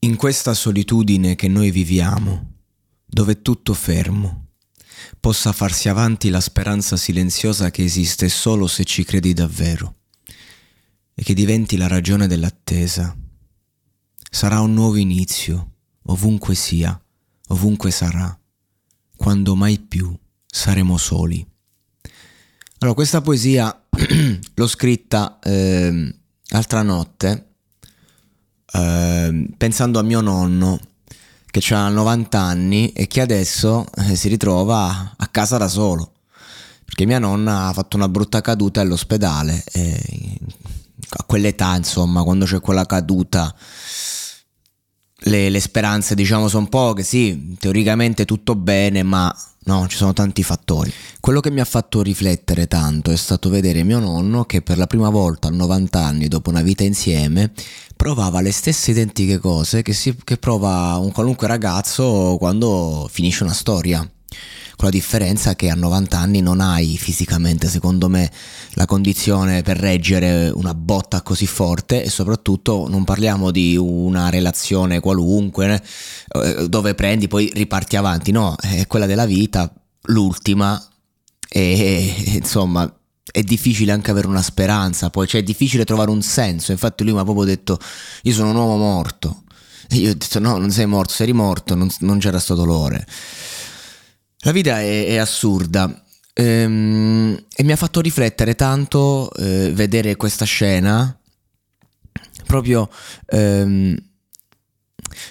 In questa solitudine che noi viviamo, dove è tutto fermo, possa farsi avanti la speranza silenziosa che esiste solo se ci credi davvero e che diventi la ragione dell'attesa. Sarà un nuovo inizio, ovunque sia, ovunque sarà, quando mai più saremo soli. Allora, questa poesia l'ho scritta eh, l'altra notte eh, pensando a mio nonno che ha 90 anni e che adesso eh, si ritrova a casa da solo. Perché mia nonna ha fatto una brutta caduta all'ospedale e a quell'età insomma quando c'è quella caduta le, le speranze diciamo sono poche sì teoricamente tutto bene ma No, ci sono tanti fattori. Quello che mi ha fatto riflettere tanto è stato vedere mio nonno che per la prima volta a 90 anni, dopo una vita insieme, provava le stesse identiche cose che, si, che prova un qualunque ragazzo quando finisce una storia con la differenza che a 90 anni non hai fisicamente, secondo me, la condizione per reggere una botta così forte e soprattutto non parliamo di una relazione qualunque eh, dove prendi poi riparti avanti, no, è quella della vita, l'ultima e insomma è difficile anche avere una speranza, poi cioè è difficile trovare un senso, infatti lui mi ha proprio detto io sono un uomo morto. E io ho detto no, non sei morto, sei morto, non, non c'era sto dolore. La vita è, è assurda ehm, e mi ha fatto riflettere tanto eh, vedere questa scena, proprio ehm,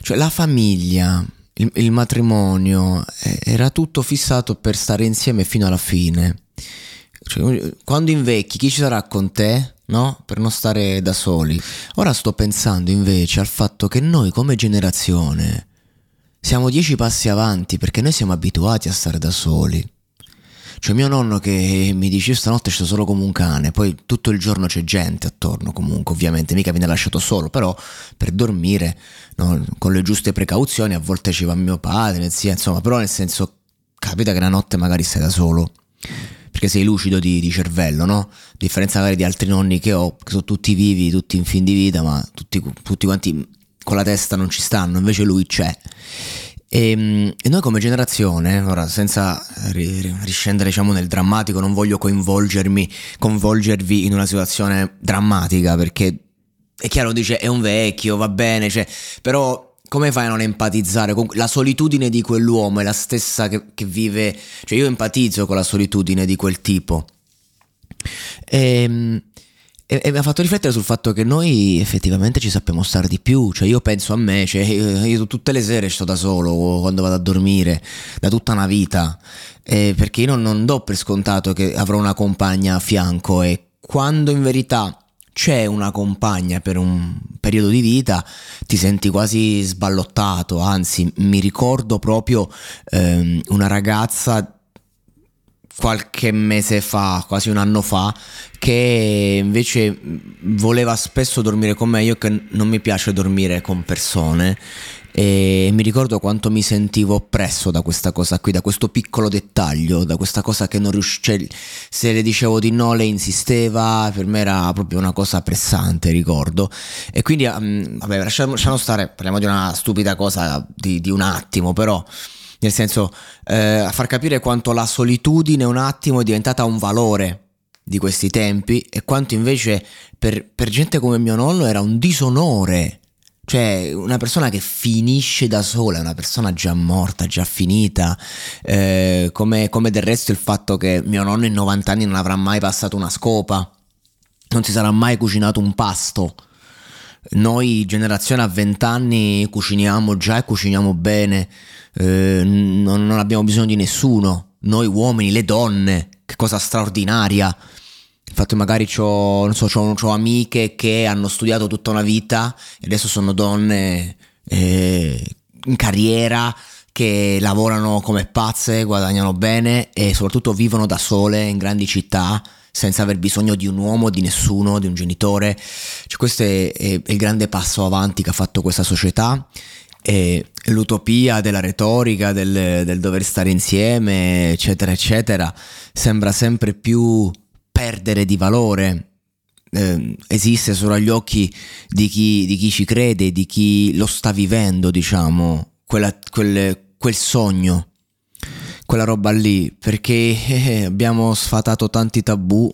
cioè la famiglia, il, il matrimonio, eh, era tutto fissato per stare insieme fino alla fine. Cioè, quando invecchi, chi ci sarà con te? No? Per non stare da soli. Ora sto pensando invece al fatto che noi come generazione siamo dieci passi avanti perché noi siamo abituati a stare da soli. Cioè mio nonno che mi dice stanotte sto solo come un cane, poi tutto il giorno c'è gente attorno comunque, ovviamente mica viene lasciato solo, però per dormire no, con le giuste precauzioni a volte ci va mio padre, zia, insomma, però nel senso capita che la notte magari stai da solo perché sei lucido di, di, cervello, no? A differenza magari di altri nonni che ho, che sono tutti vivi, tutti in fin di vita, ma tutti, tutti quanti con la testa non ci stanno, invece lui c'è. E, ehm, e, noi come generazione, ora senza riscendere diciamo, nel drammatico, non voglio coinvolgermi, coinvolgervi in una situazione drammatica perché è chiaro, dice è un vecchio, va bene, cioè, però come fai a non empatizzare? Con la solitudine di quell'uomo è la stessa che, che vive, cioè io empatizzo con la solitudine di quel tipo. E, ehm, e, e, mi ha fatto riflettere sul fatto che noi effettivamente ci sappiamo stare di più, cioè io penso a me, cioè io, io tutte le sere sto da solo quando vado a dormire, da tutta una vita, eh, perché io non, non do per scontato che avrò una compagna a fianco. E quando in verità c'è una compagna per un periodo di vita, ti senti quasi sballottato, anzi mi ricordo proprio ehm, una ragazza qualche mese fa, quasi un anno fa, che invece voleva spesso dormire con me, io che non mi piace dormire con persone e mi ricordo quanto mi sentivo oppresso da questa cosa qui, da questo piccolo dettaglio, da questa cosa che non riuscivo, se le dicevo di no lei insisteva, per me era proprio una cosa pressante, ricordo. E quindi, um, vabbè, lasciamo, lasciamo, stare, parliamo di una stupida cosa di, di un attimo, però nel senso eh, a far capire quanto la solitudine un attimo è diventata un valore di questi tempi e quanto invece per, per gente come mio nonno era un disonore. Cioè, una persona che finisce da sola, una persona già morta, già finita, eh, come, come, del resto il fatto che mio nonno in 90 anni non avrà mai passato una scopa, non si sarà mai cucinato un pasto. Noi, generazione a 20 anni, cuciniamo già e cuciniamo bene, eh, non, non abbiamo bisogno di nessuno. Noi uomini, le donne, che cosa straordinaria. Infatti magari ho, so, amiche che hanno studiato tutta una vita e adesso sono donne eh, in carriera che lavorano come pazze, guadagnano bene e soprattutto vivono da sole in grandi città senza aver bisogno di un uomo, di nessuno, di un genitore. Cioè, questo è, è, è il grande passo avanti che ha fatto questa società l'utopia della retorica, del, del, dover stare insieme, eccetera, eccetera, sembra sempre più perdere di valore. Eh, esiste solo agli occhi di chi, di chi, ci crede, di chi lo sta vivendo, diciamo, quella, quel, quel sogno, quella roba lì, perché eh, abbiamo sfatato tanti tabù.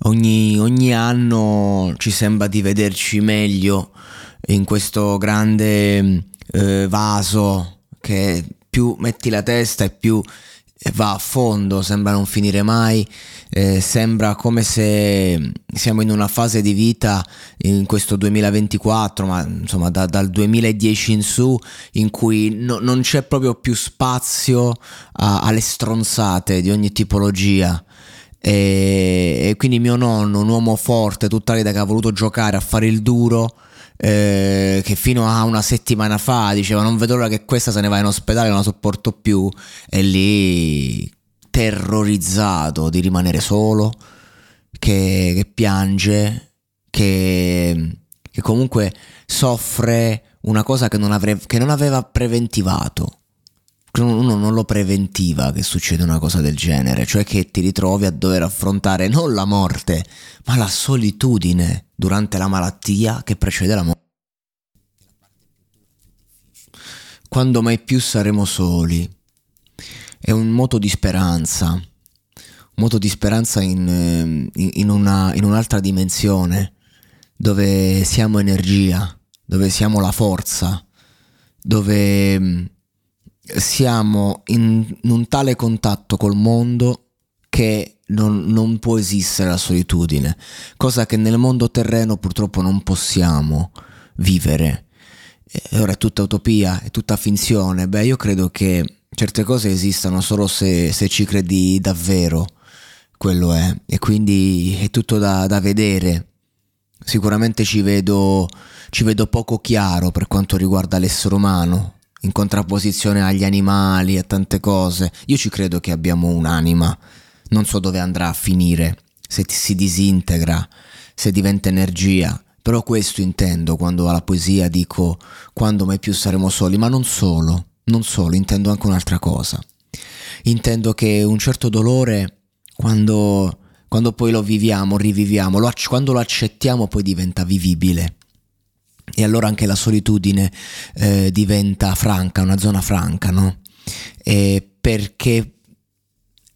Ogni, ogni anno ci sembra di vederci meglio in questo grande eh, vaso che più metti la testa e più va a fondo, sembra non finire mai, eh, sembra come se siamo in una fase di vita in questo 2024, ma insomma da, dal 2010 in su, in cui no, non c'è proprio più spazio a, alle stronzate di ogni tipologia. E, e, quindi mio nonno, un uomo forte, tutta vita che ha voluto giocare a fare il duro, eh, che fino a una settimana fa diceva non vedo l'ora che questa se ne va in ospedale, non la sopporto più, e lì terrorizzato di rimanere solo, che, che piange, che, che, comunque soffre una cosa che non, avre, che non aveva preventivato uno non lo preventiva che succede una cosa del genere, cioè che ti ritrovi a dover affrontare non la morte, ma la solitudine durante la malattia che precede la morte. Quando mai più saremo soli. È un moto di speranza, un moto di speranza in, ehm, in, una, in un'altra dimensione, dove siamo energia, dove siamo la forza, dove siamo in un tale contatto col mondo che non, non, può esistere la solitudine, cosa che nel mondo terreno purtroppo non possiamo vivere. E ora è tutta utopia, è tutta finzione. Beh, io credo che certe cose esistano solo se, se ci credi davvero, quello è, e quindi è tutto da, da vedere. Sicuramente ci vedo, ci vedo poco chiaro per quanto riguarda l'essere umano, in contrapposizione agli animali, a tante cose. Io ci credo che abbiamo un'anima, non so dove andrà a finire, se si disintegra, se diventa energia. Però questo intendo quando alla poesia dico quando mai più saremo soli, ma non solo, non solo, intendo anche un'altra cosa. Intendo che un certo dolore, quando, quando poi lo viviamo, riviviamo, lo, quando lo accettiamo poi diventa vivibile e allora anche la solitudine eh, diventa franca, una zona franca, no? E perché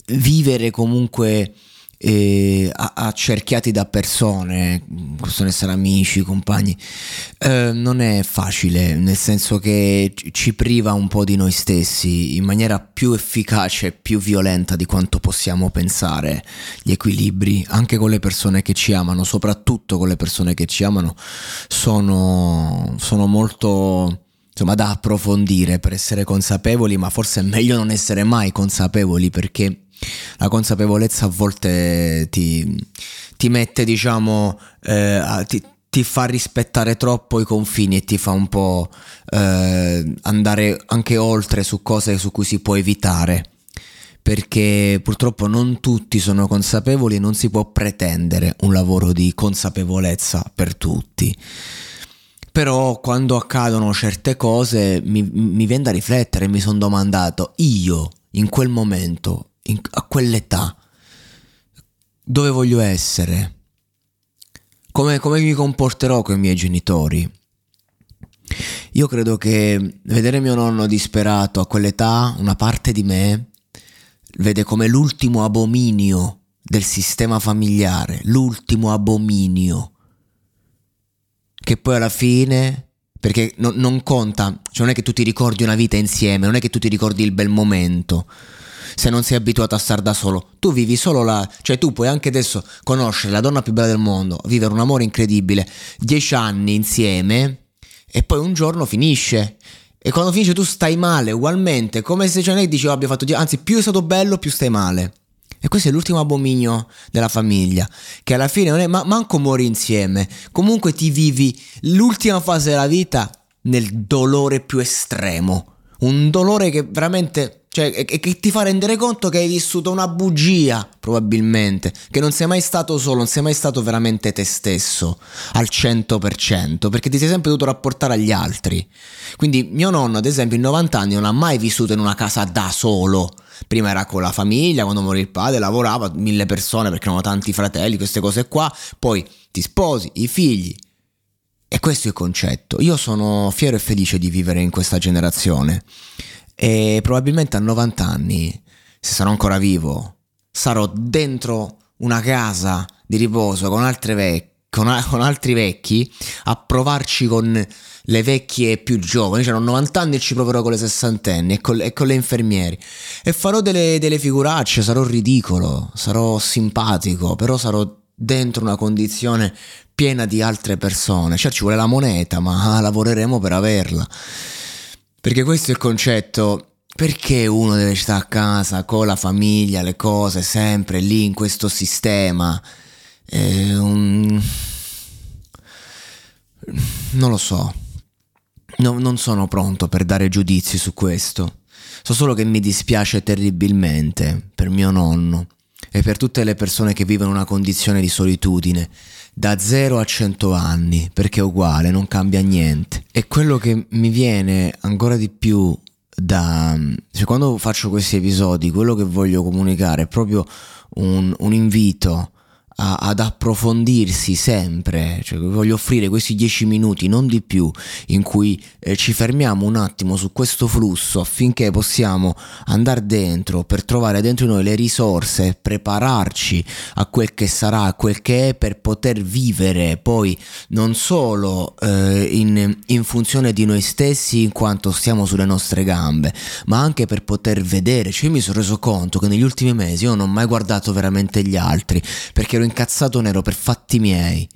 vivere comunque eh, accerchiati da persone, possono essere amici, compagni, eh, non è facile, nel senso che ci priva un po' di noi stessi in maniera più efficace e più violenta di quanto possiamo pensare. Gli equilibri, anche con le persone che ci amano, soprattutto con le persone che ci amano, sono, sono molto insomma da approfondire per essere consapevoli, ma forse è meglio non essere mai consapevoli perché la consapevolezza a volte ti, ti mette, diciamo, eh, ti, ti, fa rispettare troppo i confini e ti fa un po' eh, andare anche oltre su cose su cui si può evitare. Perché purtroppo non tutti sono consapevoli e non si può pretendere un lavoro di consapevolezza per tutti Però quando accadono certe cose mi, mi viene da riflettere mi sono domandato, io in quel momento, in, a quell'età, dove voglio essere? Come, come mi comporterò con i miei genitori? Io credo che vedere mio nonno disperato a quell'età, una parte di me vede come l'ultimo abominio del sistema familiare, l'ultimo abominio che poi alla fine perché no, non conta, cioè non è che tu ti ricordi una vita insieme, non è che tu ti ricordi il bel momento. Se non sei abituato a stare da solo, tu vivi solo la. cioè tu puoi anche adesso conoscere la donna più bella del mondo, vivere un amore incredibile, dieci anni insieme e poi un giorno finisce. E quando finisce tu stai male ugualmente, come se cioè, non dici oh, abbia fatto. Anzi, più è stato bello, più stai male. E questo è l'ultimo abominio della famiglia, che alla fine non è ma- manco muori insieme, comunque ti vivi l'ultima fase della vita nel dolore più estremo, un dolore che veramente, cioè, che ti fa rendere conto che hai vissuto una bugia, probabilmente, che non sei mai stato solo, non sei mai stato veramente te stesso al 100%, perché ti sei sempre dovuto rapportare agli altri. Quindi mio nonno, ad esempio, in 90 anni non ha mai vissuto in una casa da solo prima era con la famiglia, quando morì il padre lavorava, mille persone perché erano tanti fratelli, queste cose qua, poi ti sposi, i figli. E questo è il concetto. Io sono fiero e felice di vivere in questa generazione e probabilmente a 90 anni, se sarò ancora vivo, sarò dentro una casa di riposo con, vec- con, con altri vecchi a provarci con le vecchie più giovani, cioè hanno 90 anni e ci proverò con le sessantenni e con, e con le infermieri. E farò delle, delle figuracce, sarò ridicolo, sarò simpatico, però sarò dentro una condizione piena di altre persone. Cioè ci vuole la moneta, ma lavoreremo per averla. Perché questo è il concetto. Perché uno deve stare a casa con la famiglia, le cose, sempre lì in questo sistema? È un... Non lo so. No, non sono pronto per dare giudizi su questo. So solo che mi dispiace terribilmente per mio nonno e per tutte le persone che vivono una condizione di solitudine da 0 a 100 anni, perché è uguale, non cambia niente. E quello che mi viene ancora di più da... Cioè, quando faccio questi episodi, quello che voglio comunicare è proprio un, un invito a, ad approfondirsi sempre, cioè voglio offrire questi dieci minuti, non di più, in cui eh, ci fermiamo un attimo su questo flusso affinché possiamo andare dentro per trovare dentro noi le risorse, prepararci a quel che sarà, a quel che è per poter vivere poi non solo eh, in, in funzione di noi stessi in quanto stiamo sulle nostre gambe, ma anche per poter vedere, cioè io mi sono reso conto che negli ultimi mesi io non ho mai guardato veramente gli altri perché ero incazzato nero per fatti miei.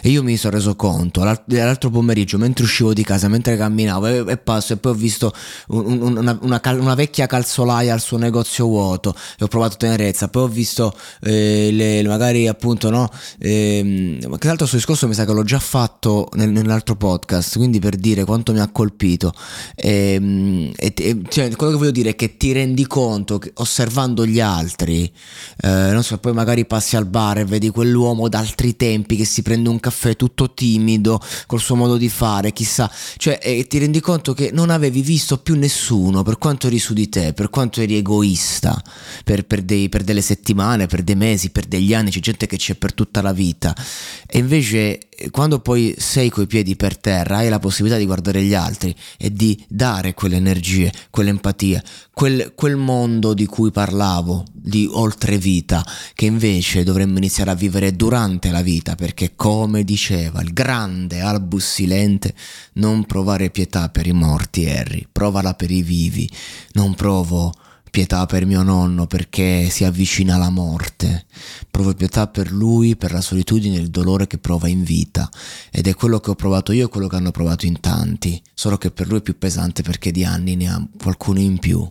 E io mi sono reso conto l'altro pomeriggio, mentre uscivo di casa, mentre camminavo e, e passo, e poi ho visto un, un, una, una, una, vecchia calzolaia al suo negozio vuoto e ho provato tenerezza. Poi ho visto eh, le, magari appunto, no? Eh, che tra l'altro sul discorso mi sa che l'ho già fatto nel, nell'altro podcast, quindi per dire quanto mi ha colpito. E, e, e, cioè, quello che voglio dire è che ti rendi conto che osservando gli altri, eh, non so, poi magari passi al bar e vedi quell'uomo d'altri tempi che si prende un caffè tutto timido, col suo modo di fare, chissà, cioè e ti rendi conto che non avevi visto più nessuno per quanto eri su di te, per quanto eri egoista, per, per, dei, per delle settimane, per dei mesi, per degli anni, c'è gente che c'è per tutta la vita. E invece quando poi sei coi piedi per terra hai la possibilità di guardare gli altri e di dare quelle energie, quell'empatia, quel, quel mondo di cui parlavo, di oltre vita, che invece dovremmo iniziare a vivere durante la vita, perché come diceva il grande Albus Silente, non provare pietà per i morti, Harry, provala per i vivi, non provo pietà per mio nonno perché si avvicina alla morte, provo pietà per lui, per la solitudine e il dolore che prova in vita. Ed è quello che ho provato io e quello che hanno provato in tanti, solo che per lui è più pesante perché di anni ne ha qualcuno in più,